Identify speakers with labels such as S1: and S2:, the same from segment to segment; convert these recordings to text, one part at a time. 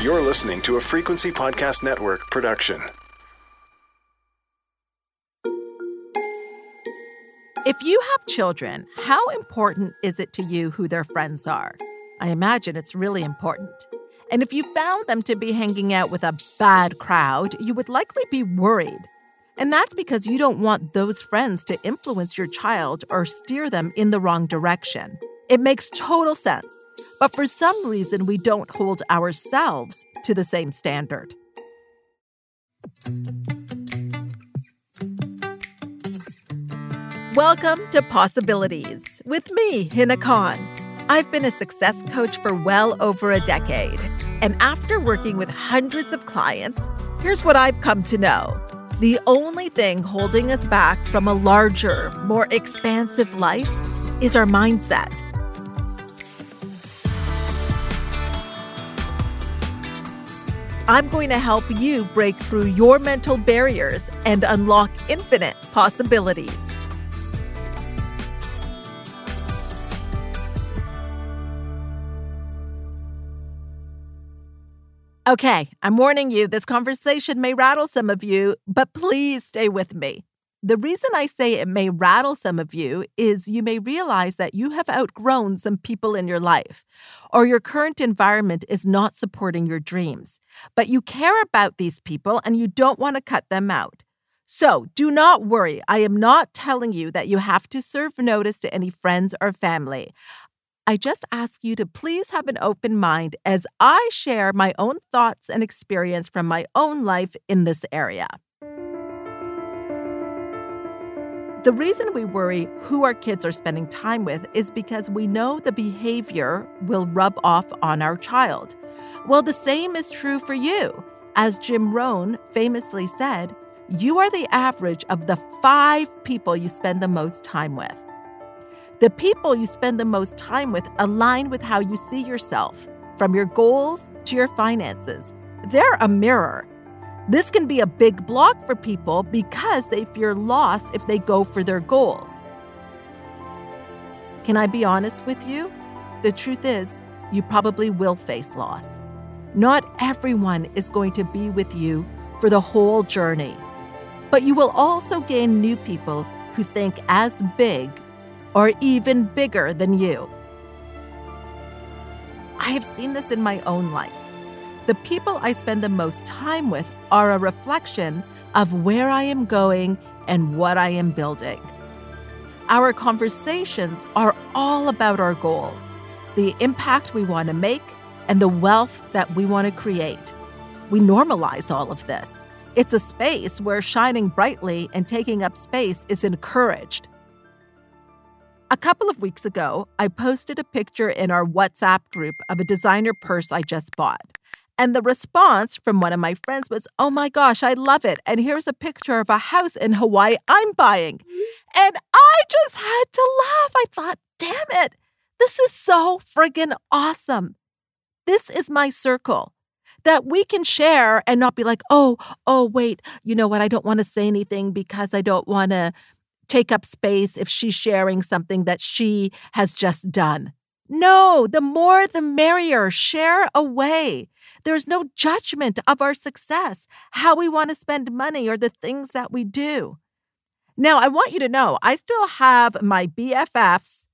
S1: You're listening to a Frequency Podcast Network production.
S2: If you have children, how important is it to you who their friends are? I imagine it's really important. And if you found them to be hanging out with a bad crowd, you would likely be worried. And that's because you don't want those friends to influence your child or steer them in the wrong direction. It makes total sense. But for some reason, we don't hold ourselves to the same standard. Welcome to Possibilities with me, Hina Khan. I've been a success coach for well over a decade. And after working with hundreds of clients, here's what I've come to know. The only thing holding us back from a larger, more expansive life is our mindset. I'm going to help you break through your mental barriers and unlock infinite possibilities. Okay, I'm warning you, this conversation may rattle some of you, but please stay with me. The reason I say it may rattle some of you is you may realize that you have outgrown some people in your life, or your current environment is not supporting your dreams. But you care about these people and you don't want to cut them out. So do not worry. I am not telling you that you have to serve notice to any friends or family. I just ask you to please have an open mind as I share my own thoughts and experience from my own life in this area. The reason we worry who our kids are spending time with is because we know the behavior will rub off on our child. Well, the same is true for you. As Jim Rohn famously said, you are the average of the five people you spend the most time with. The people you spend the most time with align with how you see yourself, from your goals to your finances. They're a mirror. This can be a big block for people because they fear loss if they go for their goals. Can I be honest with you? The truth is, you probably will face loss. Not everyone is going to be with you for the whole journey, but you will also gain new people who think as big or even bigger than you. I have seen this in my own life. The people I spend the most time with are a reflection of where I am going and what I am building. Our conversations are all about our goals, the impact we want to make, and the wealth that we want to create. We normalize all of this. It's a space where shining brightly and taking up space is encouraged. A couple of weeks ago, I posted a picture in our WhatsApp group of a designer purse I just bought. And the response from one of my friends was, Oh my gosh, I love it. And here's a picture of a house in Hawaii I'm buying. Mm-hmm. And I just had to laugh. I thought, damn it, this is so friggin' awesome. This is my circle that we can share and not be like, oh, oh, wait, you know what? I don't want to say anything because I don't want to take up space if she's sharing something that she has just done. No, the more the merrier. Share away. There's no judgment of our success, how we want to spend money, or the things that we do. Now, I want you to know I still have my BFFs,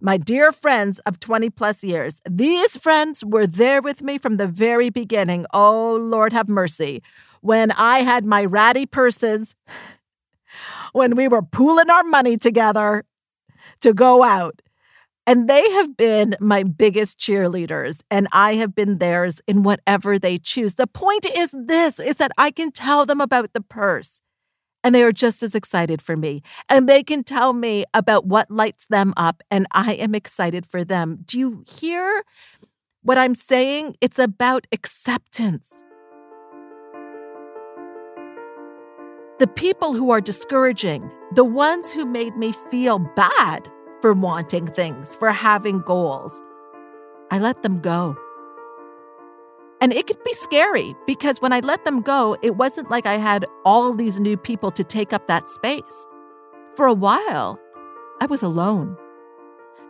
S2: my dear friends of 20 plus years. These friends were there with me from the very beginning. Oh, Lord have mercy. When I had my ratty purses when we were pooling our money together to go out. And they have been my biggest cheerleaders, and I have been theirs in whatever they choose. The point is this is that I can tell them about the purse, and they are just as excited for me. And they can tell me about what lights them up, and I am excited for them. Do you hear what I'm saying? It's about acceptance. The people who are discouraging, the ones who made me feel bad for wanting things, for having goals, I let them go. And it could be scary because when I let them go, it wasn't like I had all these new people to take up that space. For a while, I was alone.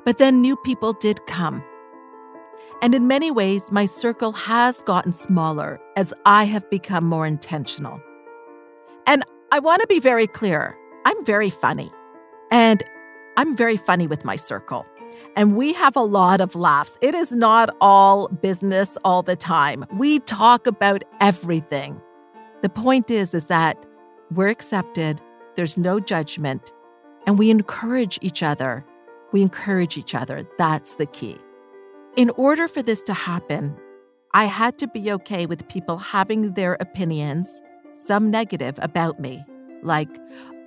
S2: But then new people did come. And in many ways, my circle has gotten smaller as I have become more intentional. And I want to be very clear I'm very funny. And I'm very funny with my circle. And we have a lot of laughs. It is not all business all the time. We talk about everything. The point is is that we're accepted, there's no judgment, and we encourage each other. We encourage each other. That's the key. In order for this to happen, I had to be okay with people having their opinions, some negative, about me. Like,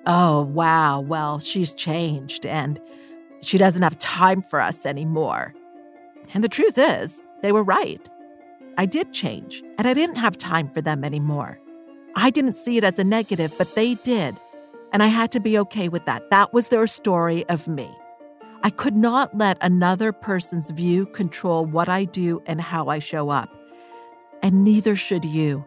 S2: oh, wow, well, she's changed and she doesn't have time for us anymore. And the truth is, they were right. I did change, and I didn't have time for them anymore. I didn't see it as a negative, but they did. And I had to be okay with that. That was their story of me. I could not let another person's view control what I do and how I show up. And neither should you.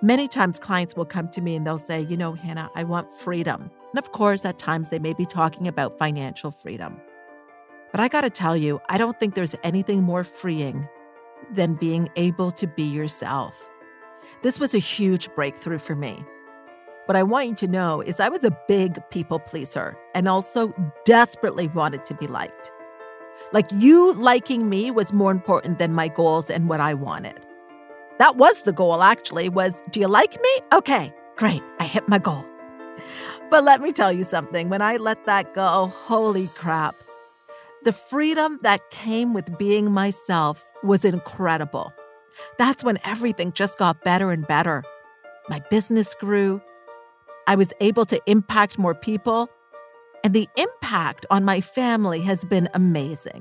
S2: Many times, clients will come to me and they'll say, You know, Hina, I want freedom. And of course, at times they may be talking about financial freedom. But I gotta tell you, I don't think there's anything more freeing than being able to be yourself. This was a huge breakthrough for me. What I want you to know is I was a big people pleaser and also desperately wanted to be liked. Like you liking me was more important than my goals and what I wanted. That was the goal actually was do you like me? Okay, great. I hit my goal. But let me tell you something, when I let that go, holy crap. The freedom that came with being myself was incredible. That's when everything just got better and better. My business grew, I was able to impact more people, and the impact on my family has been amazing.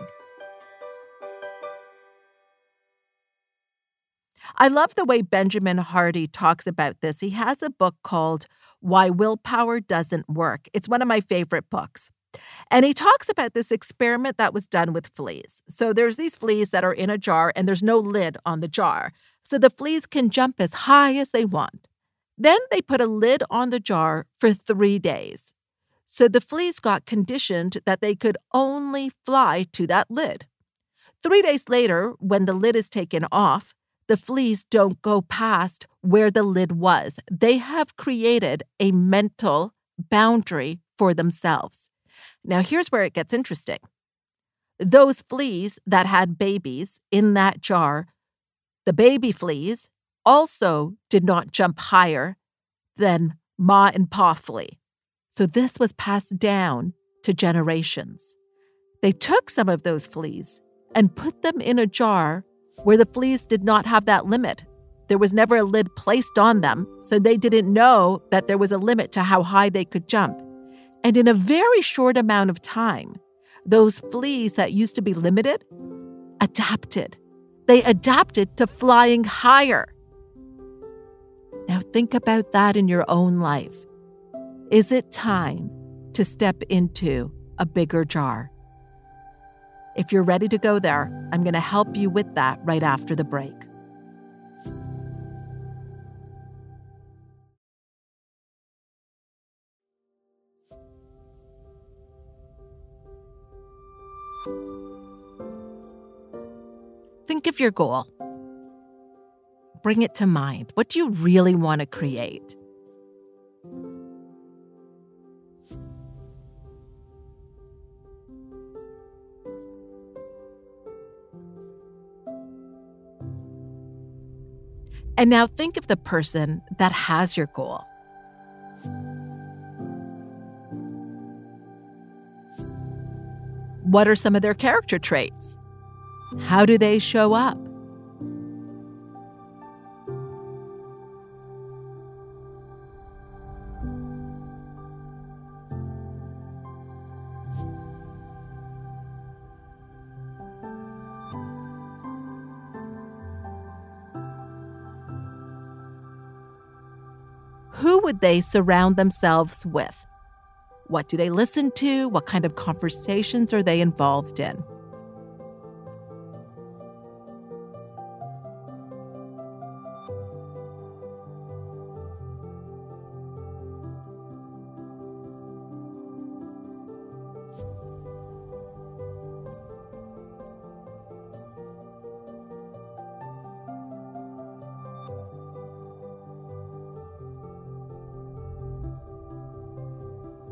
S2: I love the way Benjamin Hardy talks about this. He has a book called Why Willpower Doesn't Work. It's one of my favorite books. And he talks about this experiment that was done with fleas. So there's these fleas that are in a jar and there's no lid on the jar. So the fleas can jump as high as they want. Then they put a lid on the jar for three days. So the fleas got conditioned that they could only fly to that lid. Three days later, when the lid is taken off, the fleas don't go past where the lid was. They have created a mental boundary for themselves. Now, here's where it gets interesting. Those fleas that had babies in that jar, the baby fleas also did not jump higher than Ma and Pa Flea. So this was passed down to generations. They took some of those fleas and put them in a jar where the fleas did not have that limit. There was never a lid placed on them, so they didn't know that there was a limit to how high they could jump. And in a very short amount of time, those fleas that used to be limited adapted. They adapted to flying higher. Now think about that in your own life. Is it time to step into a bigger jar? If you're ready to go there, I'm going to help you with that right after the break. Think of your goal bring it to mind. What do you really want to create? And now think of the person that has your goal. What are some of their character traits? How do they show up? Who would they surround themselves with? What do they listen to? What kind of conversations are they involved in?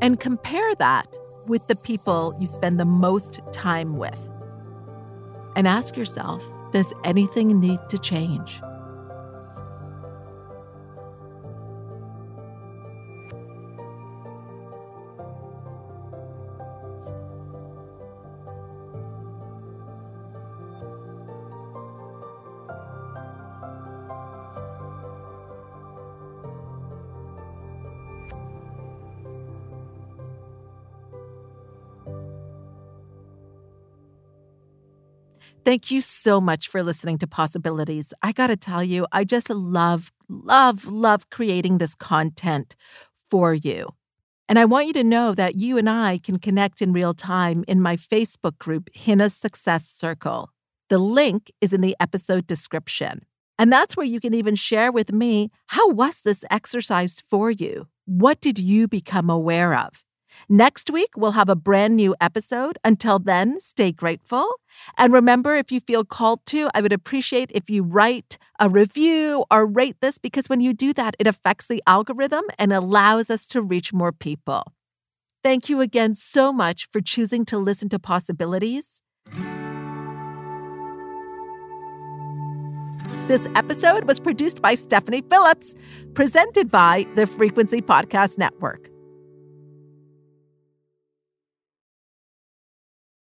S2: And compare that with the people you spend the most time with. And ask yourself does anything need to change? Thank you so much for listening to Possibilities. I got to tell you, I just love, love, love creating this content for you. And I want you to know that you and I can connect in real time in my Facebook group, Hina Success Circle. The link is in the episode description. And that's where you can even share with me how was this exercise for you? What did you become aware of? Next week, we'll have a brand new episode. Until then, stay grateful. And remember, if you feel called to, I would appreciate if you write a review or rate this because when you do that, it affects the algorithm and allows us to reach more people. Thank you again so much for choosing to listen to Possibilities. This episode was produced by Stephanie Phillips, presented by the Frequency Podcast Network.